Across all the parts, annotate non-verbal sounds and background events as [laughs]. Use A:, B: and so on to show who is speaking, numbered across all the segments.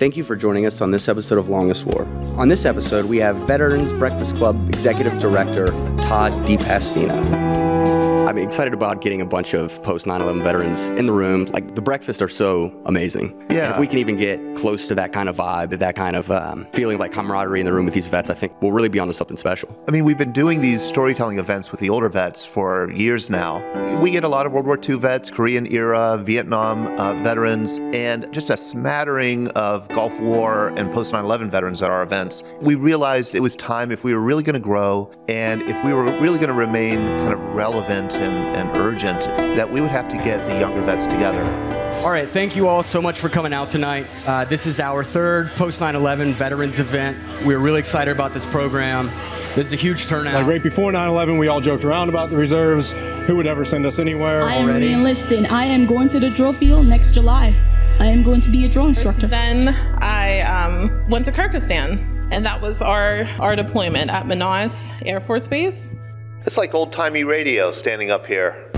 A: Thank you for joining us on this episode of Longest War. On this episode, we have Veterans Breakfast Club Executive Director Todd DePastino. I'm excited about getting a bunch of post 9 11 veterans in the room. Like, the breakfasts are so amazing.
B: Yeah.
A: And if we can even get close to that kind of vibe, that kind of um, feeling of like camaraderie in the room with these vets, I think we'll really be onto something special.
B: I mean, we've been doing these storytelling events with the older vets for years now. We get a lot of World War II vets, Korean era, Vietnam uh, veterans, and just a smattering of Gulf War and post 9 11 veterans at our events. We realized it was time if we were really going to grow and if we were really going to remain kind of relevant and, and urgent, that we would have to get the younger vets together.
A: All right, thank you all so much for coming out tonight. Uh, this is our third post 9 11 veterans event. We're really excited about this program. This is a huge turnout.
C: Like right before 9/11, we all joked around about the reserves. Who would ever send us anywhere?
D: I am
A: already.
D: re-enlisting. I am going to the drill field next July. I am going to be a drill instructor.
E: Then I um, went to Kyrgyzstan, and that was our our deployment at Manas Air Force Base.
B: It's like old timey radio standing up here.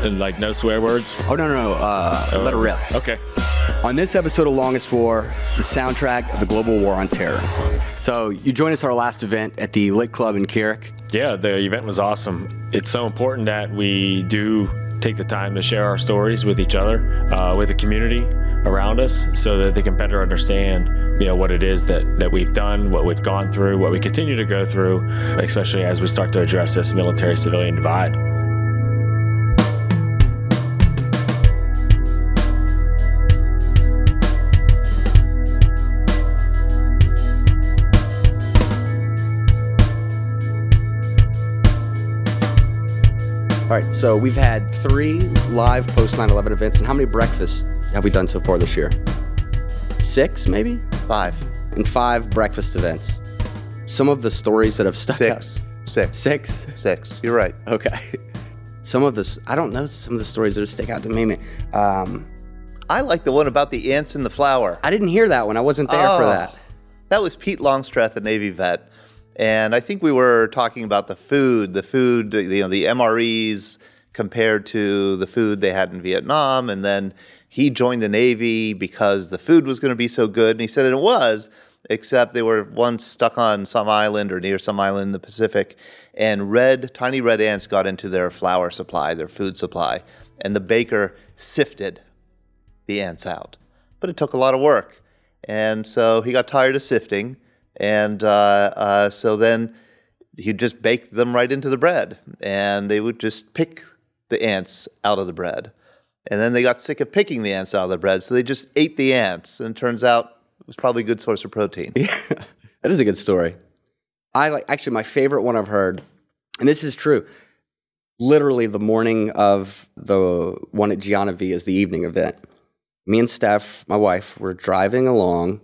F: And like no swear words.
A: oh, no, no, no. Uh, let it rip.
F: Okay.
A: On this episode of Longest War, the soundtrack of the global war on terror. So, you joined us our last event at the Lit Club in Carrick.
F: Yeah, the event was awesome. It's so important that we do take the time to share our stories with each other, uh, with the community around us, so that they can better understand, you know, what it is that, that we've done, what we've gone through, what we continue to go through, especially as we start to address this military-civilian divide.
A: All right, so we've had three live post 9 11 events, and how many breakfasts have we done so far this year? Six, maybe?
B: Five,
A: And five breakfast events. Some of the stories that have stuck out.
B: six, six,
A: Six?
B: six. You're right.
A: Okay. Some of this, I don't know some of the stories that stick out to me. Um,
B: I like the one about the ants in the flower.
A: I didn't hear that one. I wasn't there for
B: Oh.
A: that.
B: That was Pete Longstreth, a Navy vet, and I think we were talking about the food, the food, you know, the MREs compared to the food they had in Vietnam, and then he joined the Navy because the food was going to be so good, and he said it was, except they were once stuck on some island or near some island in the Pacific, and red, tiny red ants got into their flour supply, their food supply, and the baker sifted the ants out. But it took a lot of work. And so he got tired of sifting. And uh, uh, so then he'd just bake them right into the bread. And they would just pick the ants out of the bread. And then they got sick of picking the ants out of the bread. So they just ate the ants. And it turns out it was probably a good source of protein.
A: Yeah, [laughs] That is a good story. I like actually my favorite one I've heard, and this is true. Literally the morning of the one at Gianna V is the evening event. Me and Steph, my wife, were driving along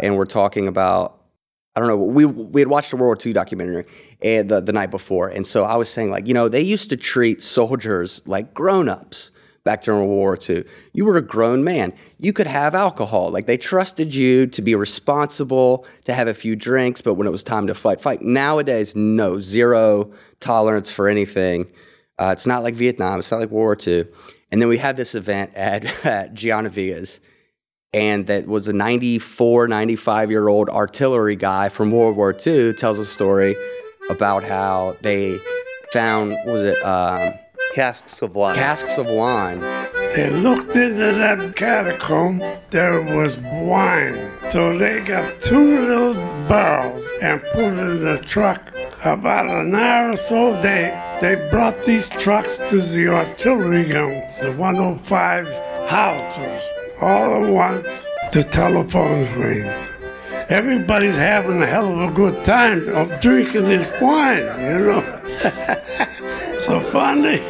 A: and we're talking about I don't know, we we had watched a World War II documentary and the, the night before. And so I was saying, like, you know, they used to treat soldiers like grown-ups back during World War II. You were a grown man. You could have alcohol. Like they trusted you to be responsible, to have a few drinks, but when it was time to fight, fight. Nowadays, no, zero tolerance for anything. Uh, it's not like Vietnam. It's not like World War II. And then we had this event [laughs] at, at Gianna Villa's and that was a 94, 95 year old artillery guy from World War II tells a story about how they found, was it, um,
B: Casks of wine.
A: casks of wine.
G: They looked into that catacomb, there was wine. So they got two of those barrels and put it in the truck. About an hour or so, they, they brought these trucks to the artillery gun, the 105 howitzers, all at once, the telephone ring. Everybody's having a hell of a good time of drinking this wine, you know. [laughs] So finally,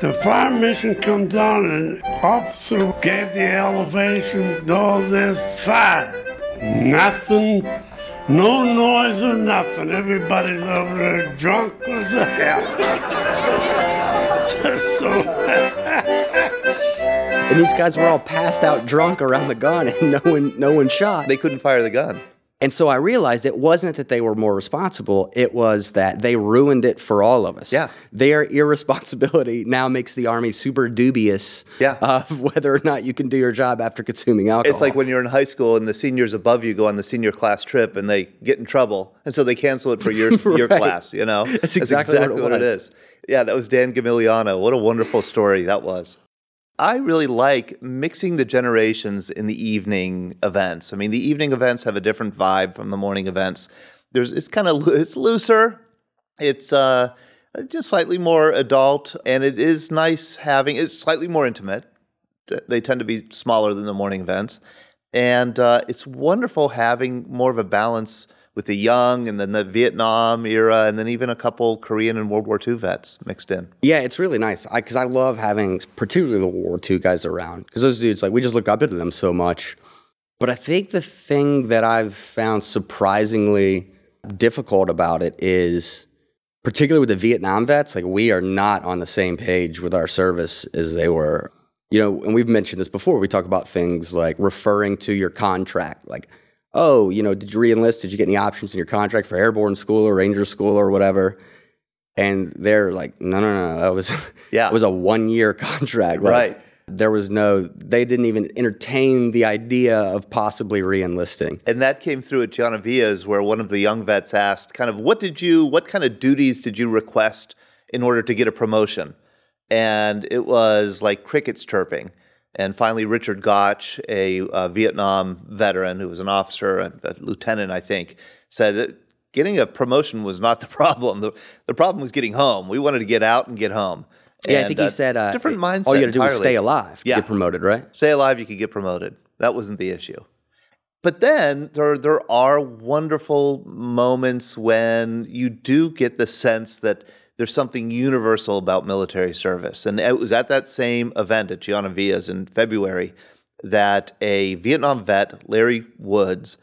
G: the fire mission come down and officer gave the elevation, all this fire. Nothing, no noise or nothing. Everybody's over there drunk as hell. [laughs] so
A: And these guys were all passed out drunk around the gun and no one, no one shot.
B: They couldn't fire the gun.
A: And so I realized it wasn't that they were more responsible, it was that they ruined it for all of us.
B: Yeah.
A: Their irresponsibility now makes the Army super dubious
B: Yeah.
A: of [laughs] whether or not you can do your job after consuming alcohol.
B: It's like when you're in high school and the seniors above you go on the senior class trip and they get in trouble, and so they cancel it for your [laughs] your class. You know,
A: That's exactly what it
B: what it is. Yeah, that was Dan Gamiliano. What a wonderful story that was. I really like mixing the generations in the evening events. I mean, the evening events have a different vibe from the morning events. There's it's kind of it's looser. It's uh, just slightly more adult, and it is nice having it's slightly more intimate. They tend to be smaller than the morning events, and uh, it's wonderful having more of a balance with the young, and then the Vietnam era, and then even a couple Korean and World War II vets mixed in.
A: Yeah, it's really nice because I, love having particularly the World War II guys around because those dudes like we just look up to them so much. But I think the thing that I've found surprisingly difficult about it is, particularly with the Vietnam vets, like we are not on the same page with our service as they were. You know, and we've mentioned this before. We talk about things like referring to your contract, like, oh, you know, did you reenlist? Did you get any options in your contract for airborne school or ranger school or whatever? And they're like, no, no, no, that was [laughs]
B: Yeah.
A: it was a one year [laughs] contract. Like,
B: Right.
A: There was no, they didn't even entertain the idea of possibly reenlisting.
B: And that came through at Gianna Villa's, where one of the young vets asked, kind of, what did you, what kind of duties did you request in order to get a promotion? And it was like crickets chirping. And finally, Richard Gotch, a, uh Vietnam veteran who was an officer, a, a lieutenant, I think, said that getting a promotion was not the [laughs] problem. The, the problem was getting home. We wanted to get out and get home.
A: Yeah, I think he
B: uh,
A: said uh,
B: different mindset.
A: All you got to do is stay alive to
B: Yeah.
A: get promoted, right?
B: Stay alive, you could get promoted. That wasn't the issue. But then there there are wonderful moments when you do get the sense that there's something universal about military service. And it was at that same event at Gianna Villa's in February that a Vietnam vet, Larry Woods,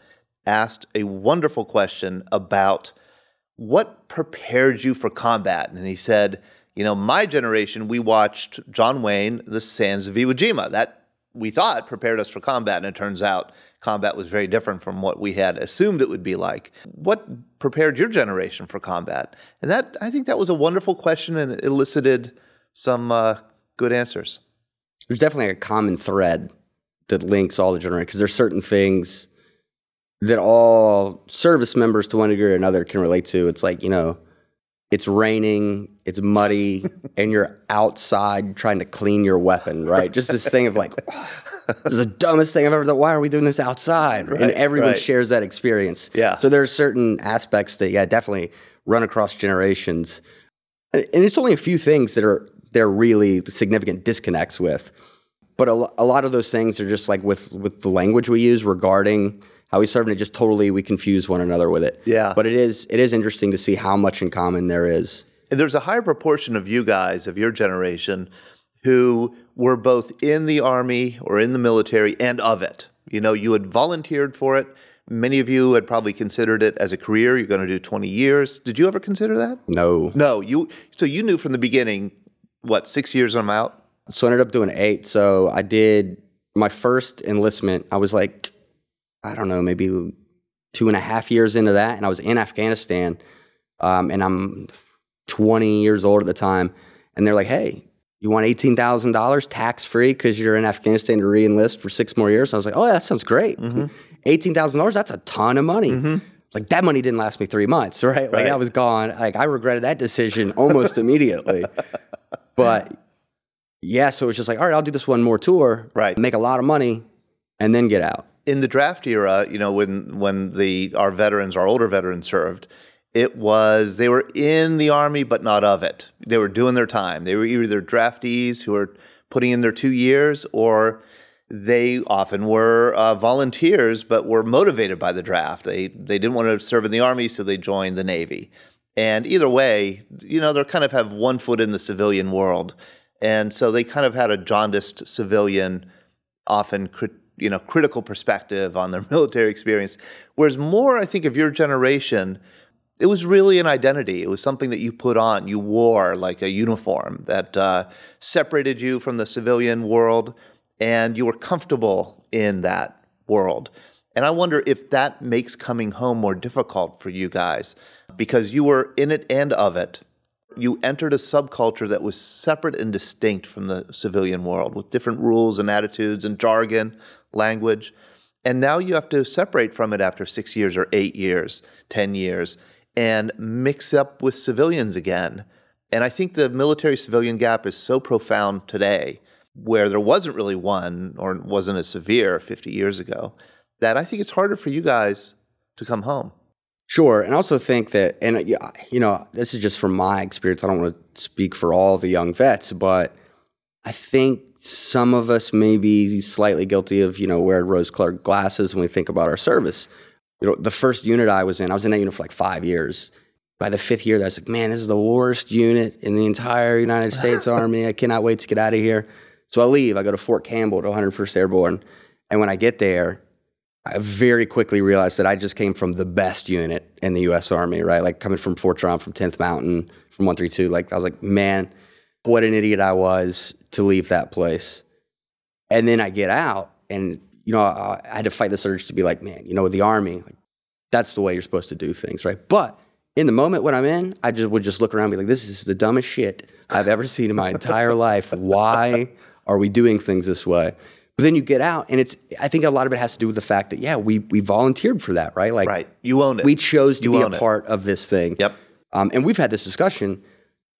B: asked a wonderful question about what prepared you for combat? And he said, you know, my generation, we watched John Wayne, The Sands of Iwo Jima. That we thought prepared us for combat, and it turns out combat was very different from what we had assumed it would be like. What prepared your generation for combat? And that I think that was a wonderful question and it elicited some uh, good answers.
A: There's definitely a common thread that links all the generations because there's certain things that all service members to one degree or another can relate to. It's like, you know, it's raining, it's muddy, [laughs] and you're outside trying to clean your weapon, right? Just this thing of like, [laughs] this is the dumbest thing I've ever done. Why are we doing this outside? and everyone
B: right.
A: shares that experience.
B: Yeah.
A: So there are certain aspects that, yeah, definitely run across generations. And it's only a few things that are there really significant disconnects with. But a, a lot of those things are just like with with the language we use regarding how we serve, and it just totally we confuse one another with it.
B: Yeah.
A: But it is it is interesting to see how much in common there is.
B: And there's a higher proportion of you guys of your generation who were both in the army or in the military and of it. You know, you had volunteered for it. Many of you had probably considered it as a career. You're going to do 20 years. Did you ever consider that?
A: No.
B: No, you. So you knew from the beginning. What six years I'm out?
A: So I ended up doing eight. So I did my first enlistment. I was like, I don't know, maybe two and a half years into that, and I was in Afghanistan, um, and I'm 20 years old at the time, and they're like, "Hey, you want eighteen thousand dollars tax free because you're in Afghanistan to reenlist for six more years?" I was like, "Oh, that sounds great. Eighteen thousand dollars—that's a ton of money." Like that money didn't last me three months, [laughs] right? Like
B: Right.
A: I was gone. Like I regretted that decision almost [laughs] immediately. But yeah, so it was just like, all right, I'll do this one more tour,
B: Right.
A: Make a lot of money, and then get out.
B: In the draft era, you know, when when the our veterans, our older veterans served, it was they were in the army but not of it. They were doing their time. They were either draftees who were putting in their two years, or they often were uh, volunteers but were motivated by the draft. They they didn't want to serve in the army, so they joined the navy. And either way, you know, they kind of have one foot in the civilian world, and so they kind of had a jaundiced civilian often crit, you know critical perspective on their [laughs] military experience. Whereas more i think of your generation it was really an identity. It was something that you put on. You wore like a uniform that uh, separated you from the civilian world and you were comfortable in that world. And I wonder if that makes coming home more difficult for you guys because you were in it and of it. You entered a subculture that was separate and distinct from the civilian world with different rules and attitudes and jargon, language. And now you have to separate from it after six years or eight years, 10 years, and mix up with civilians again. And I think the military civilian gap is so profound today, where there wasn't really one or wasn't as severe 50 years ago, that I think it's harder for you guys to come home.
A: Sure, and I also think that, and uh, you know, this is just from my experience. I don't want to speak for all the young vets, but I think some of us may be slightly guilty of, you know, wearing rose-colored glasses when we think about our service. You know, the first unit I was in, I was in that unit for like five years. By the fifth year, I was like, man, this is the worst unit in the entire United [laughs] States Army. I cannot wait to get out of here. So I leave. I go to Fort Campbell to 101st Airborne, and when I get there, I very quickly realized that I just came from the best unit in the U.S. Army, right? Like coming from Fort Drum, from 10th Mountain, from 132. Like I was like, man, what an idiot I was to leave that place. And then I get out, and you know, I, I had to fight this urge to be like, man, you know, with the Army, like, that's the way you're supposed to do things, right? But in the moment when I'm in, I just would just look around and be like, this is the dumbest shit I've ever seen in my entire life. Why are we doing things this way? But then you get out, and it's. I think a lot of it has to do with the fact that yeah, we we volunteered for that, right? Like,
B: Right. You own it.
A: we chose to
B: You
A: be a
B: it.
A: part of this thing.
B: Yep.
A: Um, and we've had this discussion.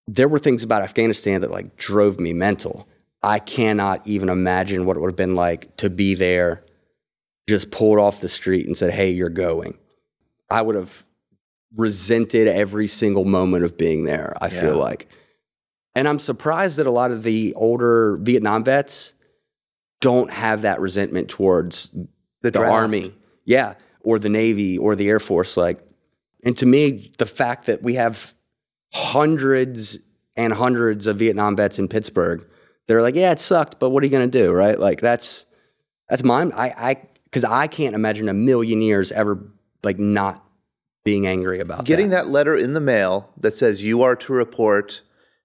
A: There were things about Afghanistan that like drove me mental. I cannot even imagine what it would have been like to be there, just pulled off the street and said, "Hey, you're going." I would have resented every single moment of being there. I feel like, and I'm surprised that a lot of the older Vietnam vets don't have that resentment towards
B: The
A: the army, yeah, or the navy or the air force. Like, and to me, the fact that we have hundreds and hundreds of Vietnam vets in Pittsburgh, they're like, yeah, it sucked, but what are you gonna do, right? Like, that's that's mine. I, I, because I can't imagine a million years ever like not being angry about
B: Getting
A: that.
B: that letter in the mail that says you are to report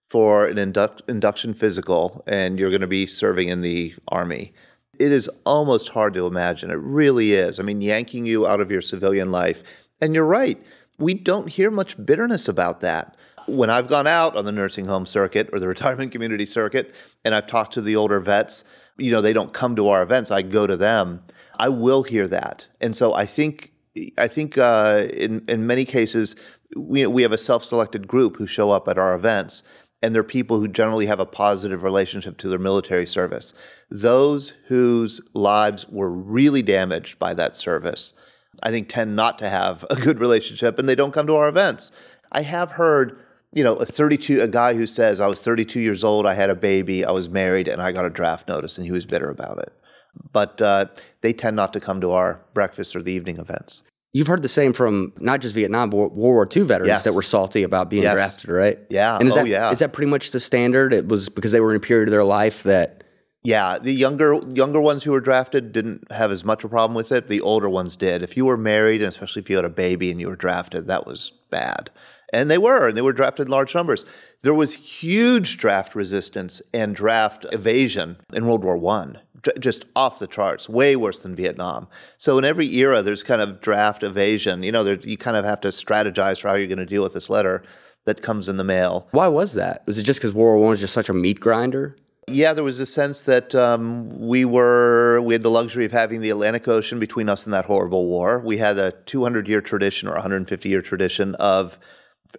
B: for an induct, induction physical and you're going to be serving in the army. It is almost hard to imagine. It really is. I mean, yanking you out of your civilian life. And you're right. We don't hear much bitterness about that. When I've gone out on the nursing home circuit or the [laughs] retirement community circuit and I've talked to the older vets, you know, they don't come to our events. I go to them. I will hear that. And so I think I think uh, in in many cases we we have a self-selected group who show up at our events, and they're people who generally have a positive relationship to their military service. Those whose lives were really damaged by that service, I think, tend not to have a good [laughs] relationship, and they don't come to our events. I have heard. You know, a 32, a guy who says, I was 32 years old, I had a baby, I was married, and I got a draft notice, and he was bitter about it but uh, they tend not to come to our breakfast or the evening events.
A: You've heard the same from not just Vietnam, but World War II veterans
B: Yes.
A: that were salty about being
B: Yes.
A: drafted, right?
B: Yeah.
A: And is
B: Oh,
A: that,
B: yeah.
A: Is that pretty much the standard? It was because they were in a period of their life that
B: Yeah, the younger younger ones who were drafted didn't have as much of a problem with it. The older ones did. If you were married, and especially if you had a baby and you were drafted, that was bad. And they were, and they were drafted in large numbers. There was huge draft resistance and draft evasion in World War One, J- just off the charts, way worse than Vietnam. So in every era, there's kind of draft evasion. You know, there, you kind of have to strategize for how you're going to deal with this letter that comes in the mail.
A: why was that? Was it just because World War One was just such a meat grinder?
B: Yeah, there was a sense that um, we were we had the luxury of having the Atlantic Ocean between us and that horrible war. We had a 200 year tradition or 150 year tradition of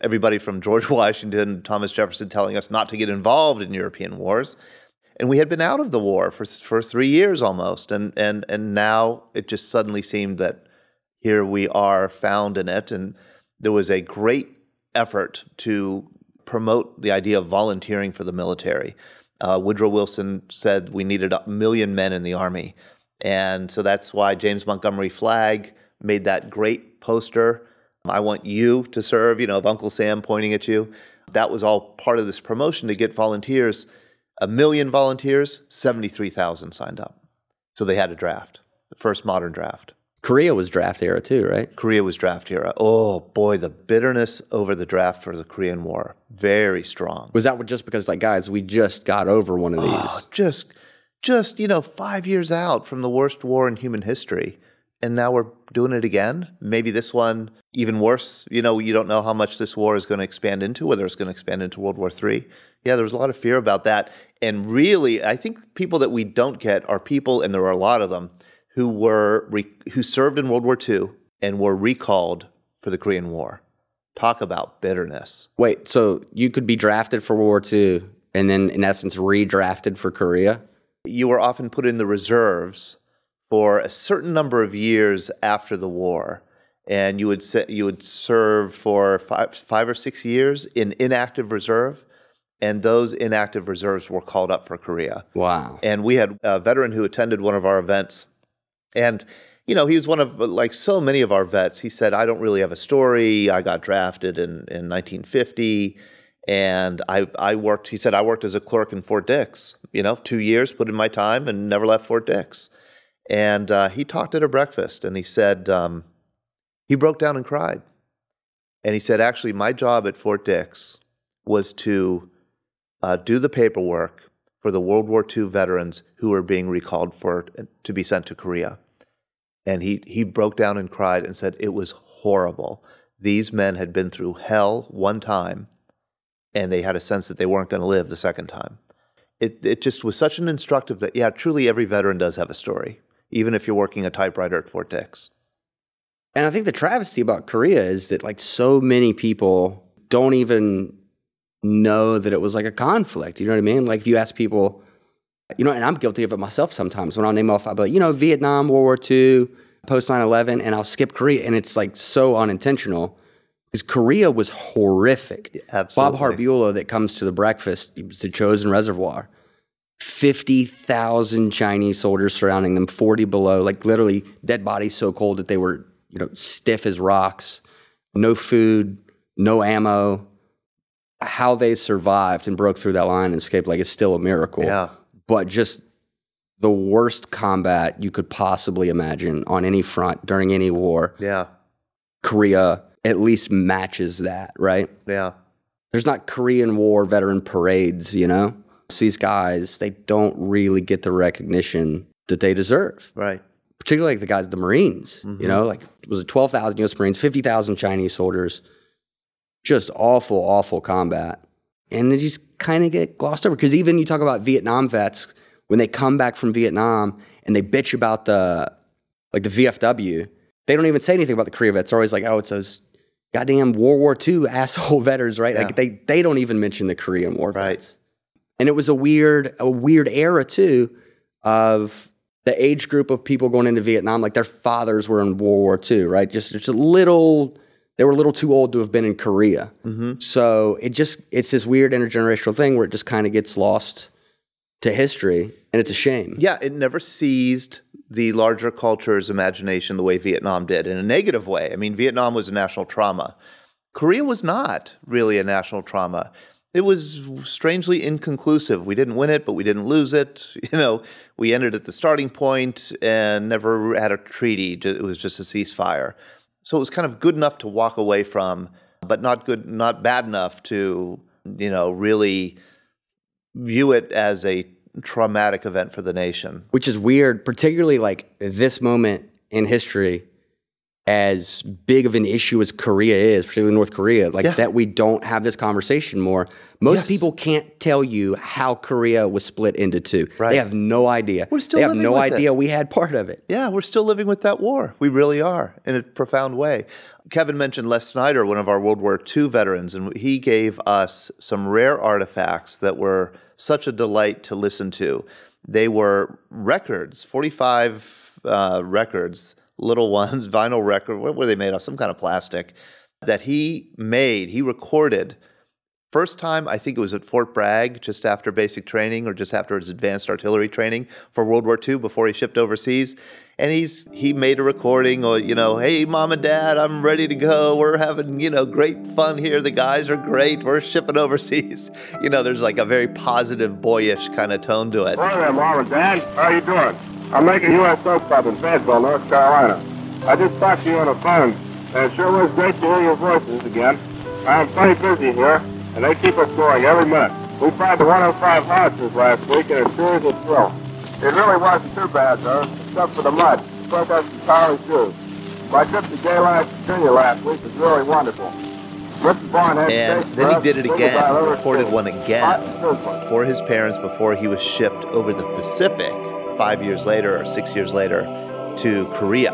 B: everybody from George [laughs] Washington, Thomas Jefferson telling us not to get involved in European wars, and we had been out of the war for for three years almost, and and and now it just suddenly seemed that here we are found in it, and there was a great effort to promote the idea of volunteering for the military. Uh, Woodrow Wilson said we needed a million men in the army, and so that's why James Montgomery Flagg made that great poster. I want you to serve, you know, of Uncle Sam pointing at you. That was all part of this promotion to get volunteers. A million volunteers, 73,000 signed up. So they had a draft, the first modern draft.
A: Korea was draft era too, right?
B: Korea was draft era. Oh boy, the bitterness over the draft for the Korean War, very strong.
A: Was that just because, like, guys, we just got over one of oh, these?
B: just just you know 5 years out from the worst war in human history and now we're doing it again. Maybe this one even worse. You know, you don't know how much this war is going to expand into, whether it's going to expand into World War III. Yeah, there was a lot of fear about that. And really, I think people that we don't get are people, and there are a lot of them, who were re- who served in World War II and were recalled for the Korean War. Talk about bitterness.
A: Wait, so you could be drafted for World War II and then, in essence, redrafted for Korea?
B: You were often put in the reserves for a certain number of years after the war, and you would se- you would serve for five, five or six years in inactive reserve, and those inactive reserves were called up for Korea.
A: Wow.
B: And we had a veteran who attended one of our events, and you know he was one of like so many of our vets. He said, "I don't really have a story. I got drafted in in 1950." And I, I worked, he said, I worked as a clerk in Fort Dix, you know, two years, put in my time and never left Fort Dix. And uh, he talked at a breakfast and he said, um, he broke down and cried. And he said, actually, my job at Fort Dix was to uh, do the paperwork for the World War II veterans who were being recalled for to be sent to Korea. And he, he broke down and cried and said, it was horrible. These men had been through hell one time and they had a sense that they weren't going to live the second time. It, it just was such an instructive that, yeah, truly every veteran does have a story, even if you're working a typewriter at Fort Dix.
A: And I think the travesty about Korea is that like so many people don't even know that it was like a conflict. You know what I mean? Like if you ask people, you know, and I'm guilty of it myself sometimes. When I'll name off, I'll be like, you know, Vietnam, World War II, post 9-11, and I'll skip Korea. And it's like so unintentional because Korea was horrific.
B: Absolutely.
A: Bob Harbula that comes to the breakfast, he was the Chosin Reservoir. 50,000 Chinese soldiers surrounding them, 40 below, like literally dead bodies so cold that they were, you know, stiff as rocks, no food, no ammo. How they survived and broke through that line and escaped, like it's still a miracle.
B: Yeah.
A: But just the worst combat you could possibly imagine on any front during any war.
B: Yeah.
A: Korea at least matches that, right?
B: Yeah.
A: There's not Korean War veteran parades, you know? These guys, they don't really get the recognition that they deserve.
B: Right.
A: Particularly like the guys, the Marines, you mm-hmm. know, like was it was 12,000 US Marines, 50,000 Chinese soldiers. Just awful, awful combat. And they just kind of get glossed over. Because even you talk about Vietnam vets, when they come back from Vietnam and they bitch about the, like the VFW, they don't even say anything about the Korea vets. They're always like, oh, it's those goddamn World War II asshole [laughs] veterans, right?
B: Yeah.
A: Like they they don't even mention the Korean War
B: Right.
A: vets. And it was a weird a weird era too of the age group of people going into Vietnam, like their fathers were in World War II, right? Just just a little they were a little too old to have been in Korea.
B: Mm-hmm.
A: So it just it's this weird intergenerational thing where it just kind of gets lost to history, and it's a shame.
B: Yeah, it never seized the larger culture's imagination the way Vietnam did in a negative way. I mean, Vietnam was a national trauma. Korea was not really a national trauma. It was strangely inconclusive. We didn't win it, but we didn't lose it. [laughs] You know, we ended at the starting point and never had a treaty. It was just a ceasefire. So it was kind of good enough to walk away from, but not good, not bad enough to, you know, really view it as a traumatic event for the nation.
A: which is weird, particularly like this moment in history, as big of an issue as Korea is, particularly North Korea, like
B: Yeah.
A: that we don't have this conversation more. Most
B: Yes.
A: people can't tell you how Korea was split into two.
B: Right.
A: They have no idea.
B: We're still
A: they have no
B: with it.
A: idea we had part of it.
B: Yeah, we're still living with that war. We really are in a profound way. Kevin mentioned Les Snyder, one of our World War II veterans, and he gave us some rare artifacts that were such a delight to listen to. They were records, 45 uh, records, little ones, [laughs] vinyl record. What were they made of? Some kind of plastic that he made, he recorded. First time, I think it was at Fort Bragg, just after basic training or just after his advanced artillery training for World War II before he shipped overseas. And he's he made a recording, or you know, hey mom and dad, I'm ready to go. We're having you know great fun here. The guys are great. We're shipping [laughs] overseas. You know, there's like a very positive, boyish kind of tone to it.
H: Morning there, Mom and Dad. How you doing? I'm making U.S. Soap Club in Fayetteville, North Carolina. I just talked to you on the phone, and it sure was great to hear your voices again. I'm plenty busy here, and they keep us going every minute. We tried the 105 howitzers last week, and it sure is a thrill. It really wasn't too bad, though, except for the mud. like that's entirely true. My trip to Gay Life, Virginia last week was really wonderful. Mrs. Bourne had
B: And then he did it again,
H: as I've ever
B: recorded one again for his parents before he was shipped over the Pacific five years later or six years later to Korea.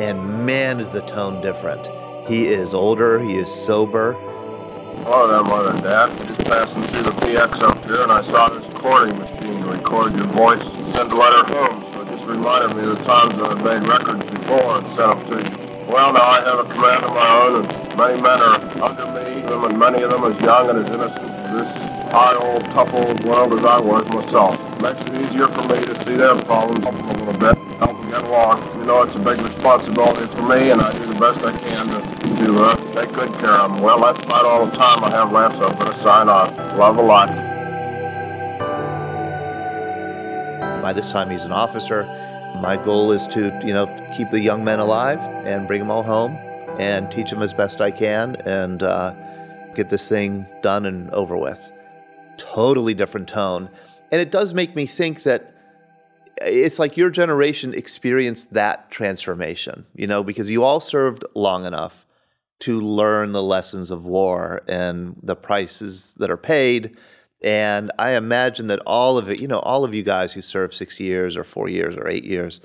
B: And man, is the tone different. He is older, he is sober.
H: Hello there, Mother and Dad. Just passing through the PX up here, and I saw this recording machine to record your voice and send a letter home. So it just reminded me of the times that I've made records before and sent them to you. Well, now I have a command of my own, and many men are under me, and many of them as young and as innocent as this high old, tough old world as I was myself. Makes it easier for me to see their problems, help them a little bit, help them get along. You know, it's a big responsibility for me, and I do the best I can to, to uh, take good care of them. Well, that's not all the time I have left, so I'm going to sign off. Love a lot.
B: By this time, he's an officer. My goal is to, you know, keep the young men alive and bring them all home and teach them as best I can and uh, get this thing done and over with. Totally different tone. And it does make me think that it's like your generation experienced that transformation, you know, because you all served long enough to learn the lessons of war and the prices that are paid. And I imagine that all of it, you know, all of you guys who served six years or four years or eight years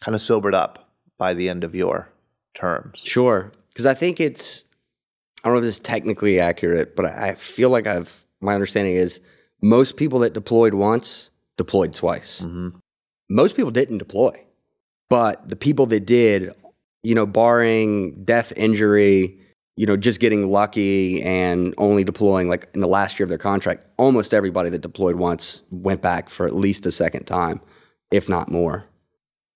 B: kind of sobered up by the end of your terms.
A: Sure. Because I think it's, I don't know if this is technically accurate, but I I feel like I've, my understanding is most people that deployed once deployed twice. Mm-hmm. Most people didn't deploy, but the people that did, you know, barring death, injury, you know, just getting lucky and only deploying like in the last year of their contract, almost everybody that deployed once went back for at least a second time, if not more.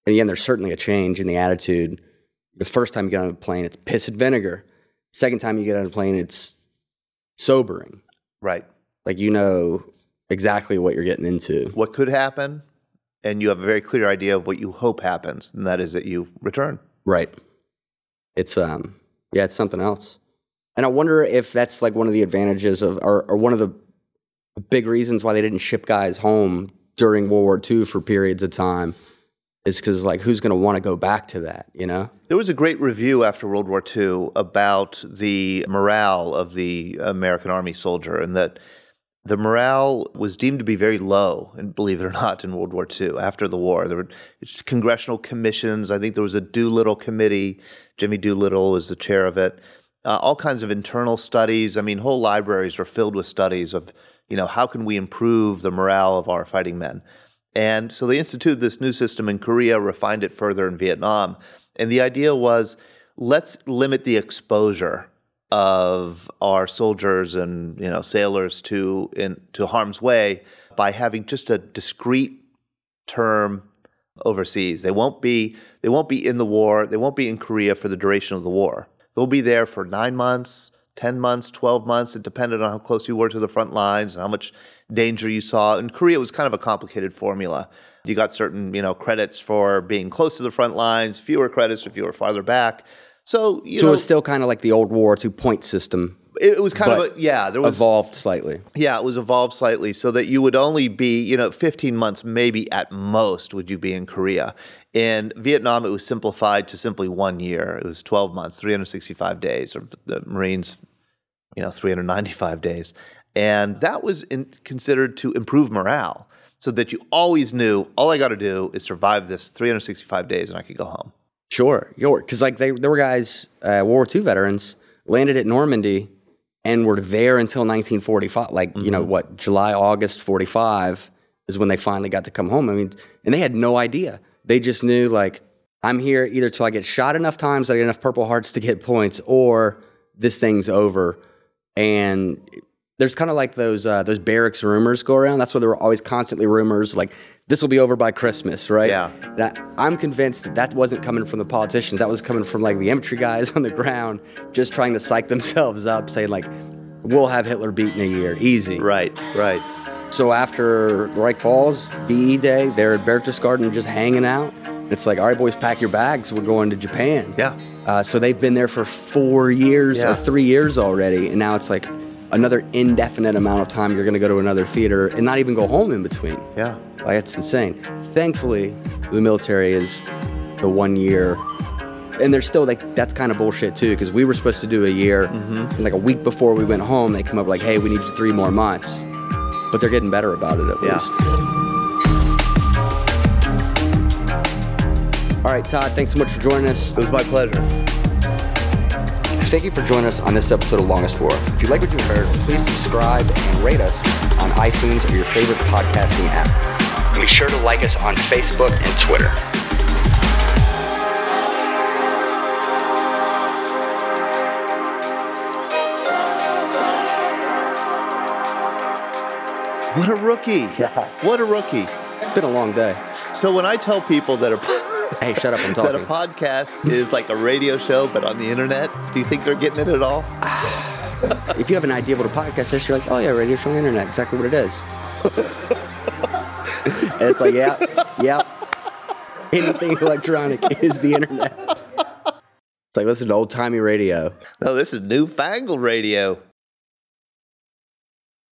A: And again, there's certainly a change in the attitude. The first time you get on a plane, it's piss and vinegar. Second time you get on a plane, it's sobering.
B: Right.
A: Like you know exactly what you're getting into.
B: What could happen, and you have a very clear idea of what you hope happens, and that is that you return.
A: Right. It's um yeah, it's something else. And I wonder if that's like one of the advantages of or, or one of the big reasons why they didn't ship guys home during World War II for periods of time is because like who's gonna want to go back to that, you know?
B: There was a great review after World War II about the morale of the American Army soldier, and that the morale was deemed to be very low, and believe it or not, in World War II after the war. There were congressional commissions. I think there was a Doolittle committee. Jimmy Doolittle was the chair of it. Uh, all kinds of internal studies. I mean, whole libraries were filled with studies of, you know, how can we improve the morale of our fighting men. And so they instituted this new system in Korea, refined it further in Vietnam. And the idea was let's limit the exposure of our soldiers and you know sailors to in to harm's way by having just a discrete term overseas. They won't be they won't be in the war. They won't be in Korea for the duration of the war. They'll be there for nine months, ten months, twelve months. It depended on how close you were to the front lines and how much danger you saw. In Korea, it was kind of a complicated formula. You got certain you know credits for being close to the front lines, fewer credits if you were farther back. So you
A: so
B: know,
A: it's still kind of like the old War II point system
B: it, was kind of a yeah. There was
A: evolved slightly.
B: yeah, it was evolved slightly so that you would only be, you know, 15 months maybe at most would you be in Korea. In Vietnam, it was simplified to simply one year. It was 12 months, 365 days, or the Marines, you know, 395 days. And that was in, considered to improve morale so that you always knew all I got to do is survive this 365 days and I could go home.
A: Sure, sure. Because like they, there were guys, uh, World War II veterans, landed at Normandy and were there until 1945. Like you know what, July, August 45 is when they finally got to come home. I mean, and they had no idea. They just knew like I'm here either till I get shot enough times that I get enough Purple Hearts to get points, or this thing's over. And there's kind of like those uh, those barracks rumors go around. That's why there were always constantly rumors like this will be over by Christmas, right?
B: Yeah.
A: And I, I'm convinced that that wasn't coming from the politicians. That was coming from like the infantry guys [laughs] on the ground, just trying to psych themselves up, saying like, "We'll have Hitler beaten a year, easy."
B: Right, right.
A: So after Reich Falls, VE Day, they're at Berchtesgaden just hanging out. It's like, all right, boys, pack your bags. We're going to Japan.
B: Yeah.
A: Uh, so they've been there for four years
B: Yeah.
A: or three years already, and now it's like another indefinite amount of time you're going to go to another theater and not even go home in between.
B: Yeah.
A: Like it's insane. Thankfully, the military is the one year. And they're still like that's kind of bullshit too because we were supposed to do a year, and like a week before we went home, they come up like, "Hey, we need you three more months," but they're getting better about it at
B: Yeah.
A: least. All right, Todd, thanks so much for joining us.
B: It was my pleasure.
A: Thank you for joining us on this episode of Longest War. If you like what you heard, please subscribe and rate us on iTunes or your favorite podcasting app. And be sure to like us on Facebook and Twitter.
B: What a rookie. Yeah. What a rookie.
A: It's been a long day.
B: So when I tell people that a
A: Hey, shut up, I'm talking. [laughs]
B: that a podcast is like a radio show but on the internet, do you think they're getting it at all? [sighs]
A: If you have an idea what a podcast is, you're like, oh yeah, radio show on the internet, exactly what it is. [laughs] and it's like, yeah, yeah. Anything electronic is the internet. [laughs] It's like listen to old timey radio.
B: No, this is newfangled radio.